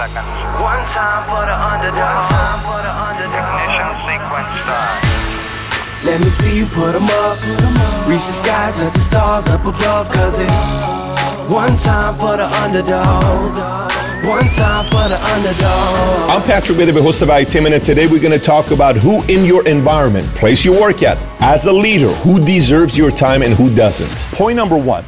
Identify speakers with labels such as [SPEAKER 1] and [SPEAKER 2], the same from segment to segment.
[SPEAKER 1] seconds.
[SPEAKER 2] One time for the underdog. One time for the underdog.
[SPEAKER 1] Ignition sequence start.
[SPEAKER 2] Let me see you put 'em up. Reach the sky, touch the stars up above. Cause it's one time for the underdog. One time for the underdog.
[SPEAKER 3] I'm Patrick Bet-David, host of ITM, and today we're going to talk about who in your environment, place you work at, as a leader, who deserves your time and who doesn't. Point number one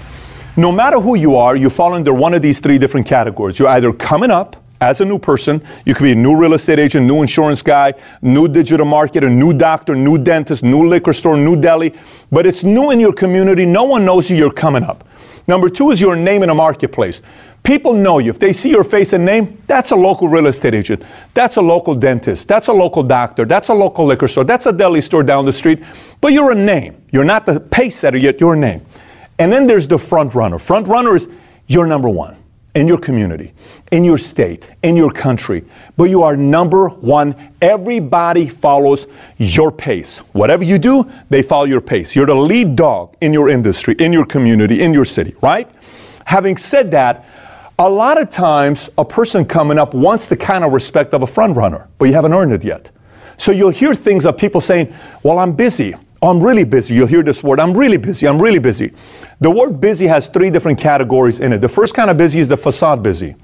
[SPEAKER 3] no matter who you are, you fall under one of these three different categories. You're either coming up, as a new person, you could be a new real estate agent, new insurance guy, new digital marketer, new doctor, new dentist, new liquor store, new deli, but it's new in your community. No one knows you, you're coming up. Number two is your name in a marketplace. People know you. If they see your face and name, that's a local real estate agent. That's a local dentist. That's a local doctor. That's a local liquor store. That's a deli store down the street. But you're a name. You're not the pace setter yet, you're a name. And then there's the front runner. Front runner is you're number one in your community, in your state, in your country, but you are number one. Everybody follows your pace. Whatever you do, they follow your pace. You're the lead dog in your industry, in your community, in your city, right? Having said that, a lot of times a person coming up wants the kind of respect of a front runner, but you haven't earned it yet. So you'll hear things of people saying, Well, I'm busy. I'm really busy. You'll hear this word. I'm really busy. I'm really busy. The word busy has three different categories in it. The first kind of busy is the facade busy.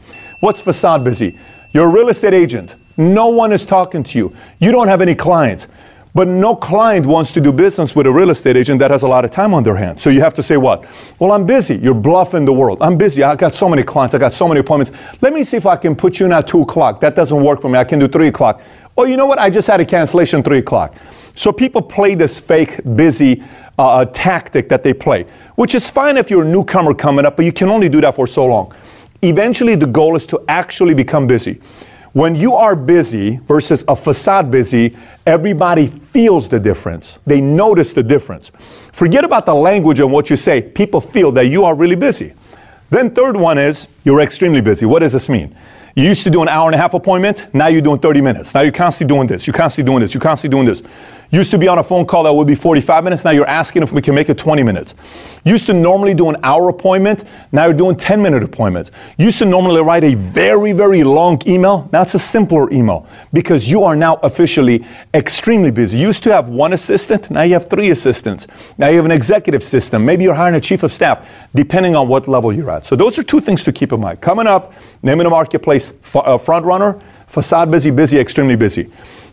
[SPEAKER 3] What's facade busy? You're a real estate agent. No one is talking to you. You don't have any clients. But no client wants to do business with a real estate agent that has a lot of time on their hands. So you have to say what? Well, I'm busy. You're bluffing the world. I'm busy. I got so many clients. I got so many appointments. Let me see if I can put you in at two o'clock. That doesn't work for me. I can do three o'clock. Oh, you know what? I just had a cancellation three o'clock. So people play this fake busy uh, tactic that they play, which is fine if you're a newcomer coming up, but you can only do that for so long. Eventually, the goal is to actually become busy. When you are busy versus a facade busy, everybody feels the difference. They notice the difference. Forget about the language and what you say. People feel that you are really busy. Then, third one is you're extremely busy. What does this mean? You used to do an hour and a half appointment, now you're doing 30 minutes. Now you're constantly doing this, you're constantly doing this, you're constantly doing this. Used to be on a phone call that would be 45 minutes, now you're asking if we can make it 20 minutes. Used to normally do an hour appointment, now you're doing 10 minute appointments. Used to normally write a very, very long email, now it's a simpler email because you are now officially extremely busy. Used to have one assistant, now you have three assistants. Now you have an executive system, maybe you're hiring a chief of staff, depending on what level you're at. So those are two things to keep in mind. Coming up, name in the marketplace, uh, front runner, facade busy, busy, extremely busy.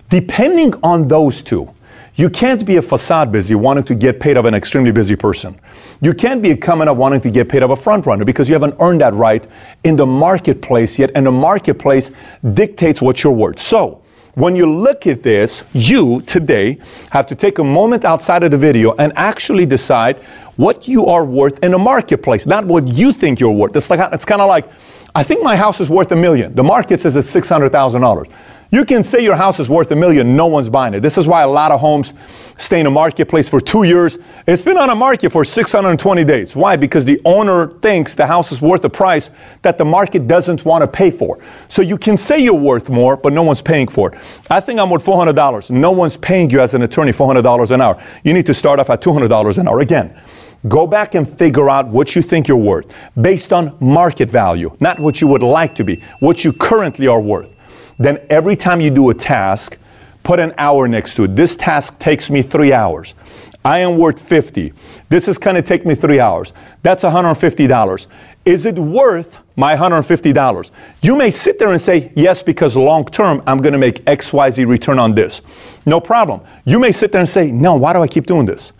[SPEAKER 3] Depending on those two, you can't be a facade busy wanting to get paid of an extremely busy person. You can't be a coming up wanting to get paid of a front runner because you haven't earned that right in the marketplace yet, and the marketplace dictates what you're worth. So, when you look at this, you today have to take a moment outside of the video and actually decide what you are worth in the marketplace, not what you think you're worth. It's like it's kind of like, I think my house is worth a million. The market says it's six hundred thousand dollars. You can say your house is worth a million, no one's buying it. This is why a lot of homes stay in a marketplace for two years. It's been on a market for 620 days. Why? Because the owner thinks the house is worth a price that the market doesn't want to pay for. So you can say you're worth more, but no one's paying for it. I think I'm worth $400. No one's paying you as an attorney $400 an hour. You need to start off at $200 an hour. Again, Go back and figure out what you think you're worth based on market value, not what you would like to be, what you currently are worth. Then every time you do a task, put an hour next to it. This task takes me three hours. I am worth 50. This is going to take me three hours. That's $150. Is it worth my $150? You may sit there and say, yes, because long term, I'm going to make XYZ return on this. No problem. You may sit there and say, no, why do I keep doing this?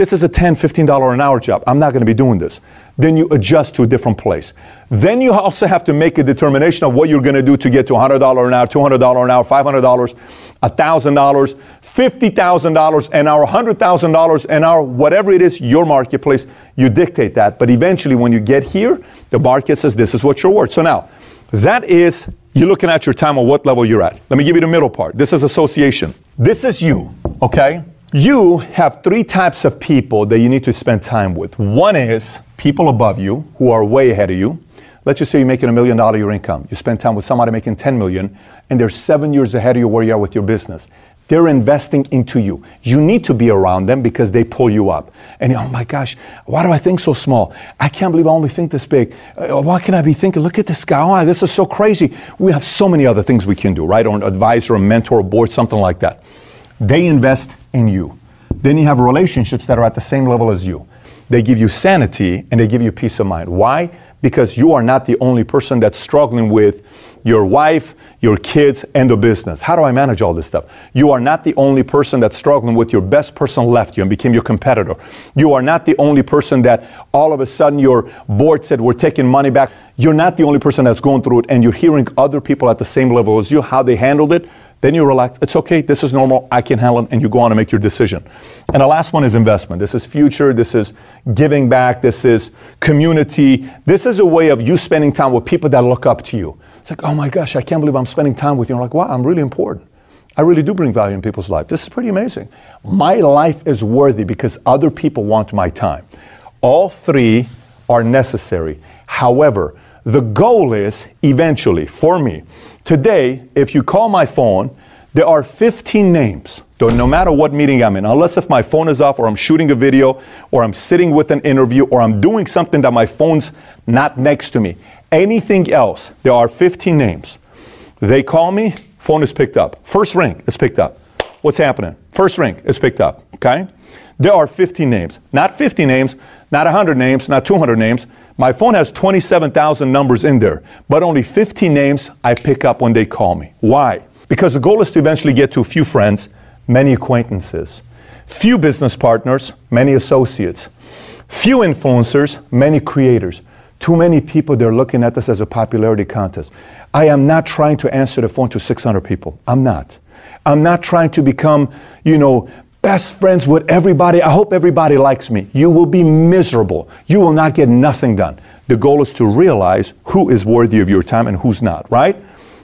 [SPEAKER 3] This is a $10, $15 an hour job. I'm not going to be doing this then you adjust to a different place. Then you also have to make a determination of what you're going to do to get to $100 an hour, $200 an hour, $500, $1,000, $50,000 an hour, $100,000 an hour, whatever it is, your marketplace, you dictate that. But eventually, when you get here, the market says this is what you're worth. So now, that is, you're looking at your time on what level you're at. Let me give you the middle part. This is association. This is you, okay? You have three types of people that you need to spend time with. One is people above you who are way ahead of you. Let's just say you're making a million dollar your income. You spend time with somebody making 10 million and they're seven years ahead of you where you are with your business. They're investing into you. You need to be around them because they pull you up. And oh my gosh, why do I think so small? I can't believe I only think this big. Uh, why can I be thinking, look at this guy, oh, this is so crazy. We have so many other things we can do, right? Or an advisor, a mentor, a board, something like that. They invest in you. Then you have relationships that are at the same level as you. They give you sanity and they give you peace of mind. Why? Because you are not the only person that's struggling with your wife, your kids, and the business. How do I manage all this stuff? You are not the only person that's struggling with your best person left you and became your competitor. You are not the only person that all of a sudden your board said, We're taking money back. You're not the only person that's going through it, and you're hearing other people at the same level as you, how they handled it. Then you relax. It's okay. This is normal. I can handle it. And you go on and make your decision. And the last one is investment. This is future. This is giving back. This is community. This is a way of you spending time with people that look up to you. It's like, oh my gosh, I can't believe I'm spending time with you. I'm like, wow, I'm really important. I really do bring value in people's life. This is pretty amazing. My life is worthy because other people want my time. All three are necessary. However, the goal is eventually for me. Today, if you call my phone, there are 15 names. No matter what meeting I'm in, unless if my phone is off or I'm shooting a video or I'm sitting with an interview or I'm doing something that my phone's not next to me. Anything else, there are 15 names. They call me, phone is picked up. First ring, it's picked up. What's happening? First ring, it's picked up. Okay? There are 15 names. Not 50 names, not 100 names, not 200 names. My phone has 27,000 numbers in there, but only 15 names I pick up when they call me. Why? Because the goal is to eventually get to a few friends, many acquaintances, few business partners, many associates, few influencers, many creators. Too many people, they're looking at this as a popularity contest. I am not trying to answer the phone to 600 people. I'm not. I'm not trying to become, you know, best friends with everybody. I hope everybody likes me. You will be miserable. You will not get nothing done. The goal is to realize who is worthy of your time and who's not, right?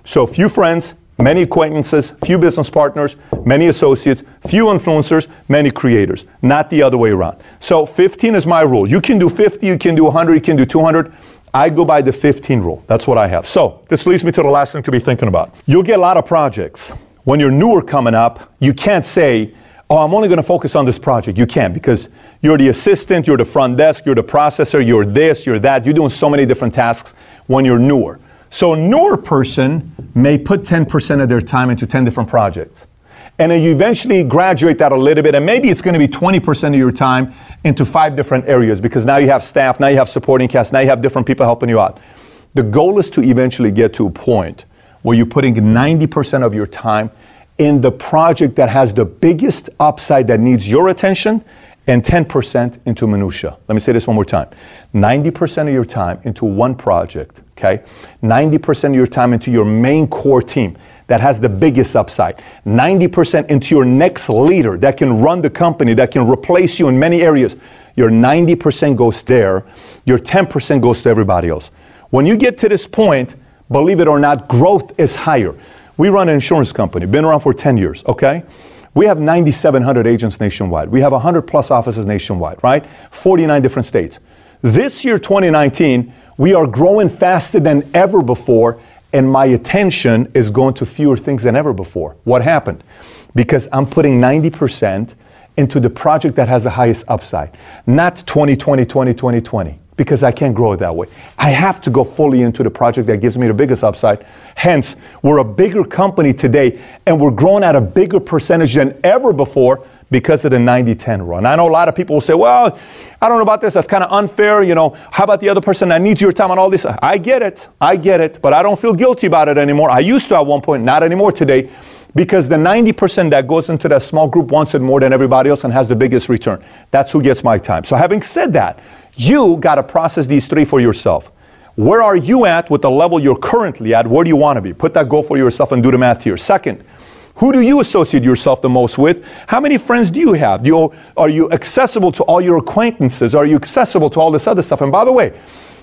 [SPEAKER 3] So, few friends, many acquaintances, few business partners, many associates, few influencers, many creators, not the other way around. So 15 is my rule. You can do 50, you can do 100, you can do 200. I go by the 15 rule. That's what I have. So this leads me to the last thing to be thinking about. You'll get a lot of projects. When you're newer coming up, you can't say, oh, I'm only going to focus on this project. You can't because you're the assistant, you're the front desk, you're the processor, you're this, you're that. You're doing so many different tasks when you're newer. So a newer person may put 10% of their time into 10 different projects. And then you eventually graduate that a little bit, and maybe it's going to be 20% of your time into five different areas because now you have staff, now you have supporting cast, now you have different people helping you out. The goal is to eventually get to a point where you're putting 90% of your time in the project that has the biggest upside that needs your attention and 10% into minutia. Let me say this one more time. 90% of your time into one project, okay? 90% of your time into your main core team that has the biggest upside. 90% into your next leader that can run the company, that can replace you in many areas. Your 90% goes there. Your 10% goes to everybody else. When you get to this point, believe it or not, growth is higher. We run an insurance company, been around for 10 years, okay? We have 9,700 agents nationwide. We have 100 plus offices nationwide, right? 49 different states. This year, 2019, we are growing faster than ever before, and my attention is going to fewer things than ever before. What happened? Because I'm putting 90% into the project that has the highest upside, not 2020, 20, 20, 20 because I can't grow it that way. I have to go fully into the project that gives me the biggest upside. Hence, we're a bigger company today and we're growing at a bigger percentage than ever before because of the 90-10 run. I know a lot of people will say, well, I don't know about this. That's kind of unfair. You know, how about the other person that needs your time and all this? I get it. I get it. But I don't feel guilty about it anymore. I used to at one point, not anymore today, because the 90% that goes into that small group wants it more than everybody else and has the biggest return. That's who gets my time. So having said that, you got to process these three for yourself. Where are you at with the level you're currently at? Where do you want to be? Put that goal for yourself and do the math here. Second, who do you associate yourself the most with? How many friends do you have? Do you, are you accessible to all your acquaintances? Are you accessible to all this other stuff? And by the way,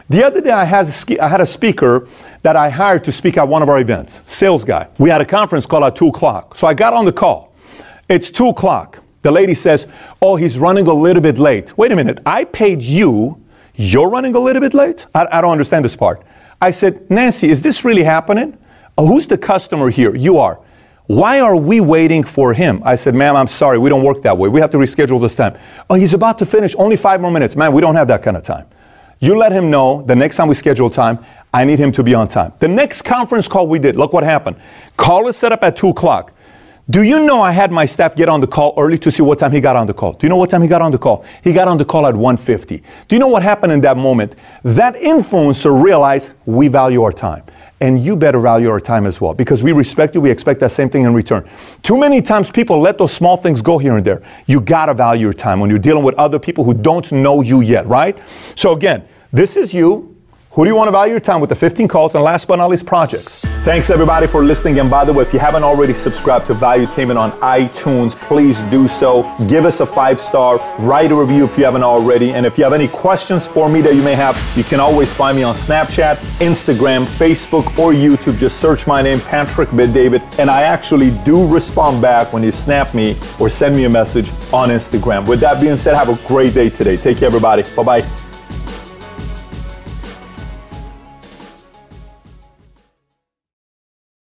[SPEAKER 3] the other day I had, a, I had a speaker that I hired to speak at one of our events, sales guy. We had a conference call at 2 o'clock. So I got on the call. It's 2 o'clock. The lady says, Oh, he's running a little bit late. Wait a minute. I paid you. You're running a little bit late? I, I don't understand this part. I said, Nancy, is this really happening? Oh, who's the customer here? You are. Why are we waiting for him? I said, Ma'am, I'm sorry. We don't work that way. We have to reschedule this time. Oh, he's about to finish. Only five more minutes. Man, we don't have that kind of time. You let him know the next time we schedule time, I need him to be on time. The next conference call we did, look what happened. Call is set up at 2 o'clock. Do you know I had my staff get on the call early to see what time he got on the call? Do you know what time he got on the call? He got on the call at 1:50. Do you know what happened in that moment? That influencer realized we value our time. And you better value our time as well because we respect you, we expect that same thing in return. Too many times people let those small things go here and there. You gotta value your time when you're dealing with other people who don't know you yet, right? So again, this is you who do you want to value your time with the 15 calls and last but not least projects? Thanks everybody for listening. And by the way, if you haven't already subscribed to Valuetainment on iTunes, please do so. Give us a five star, write a review if you haven't already. And if you have any questions for me that you may have, you can always find me on Snapchat, Instagram, Facebook, or YouTube. Just search my name, Patrick Bet-David, and I actually do respond back when you snap me or send me a message on Instagram. With that being said, have a great day today. Take care, everybody. Bye bye.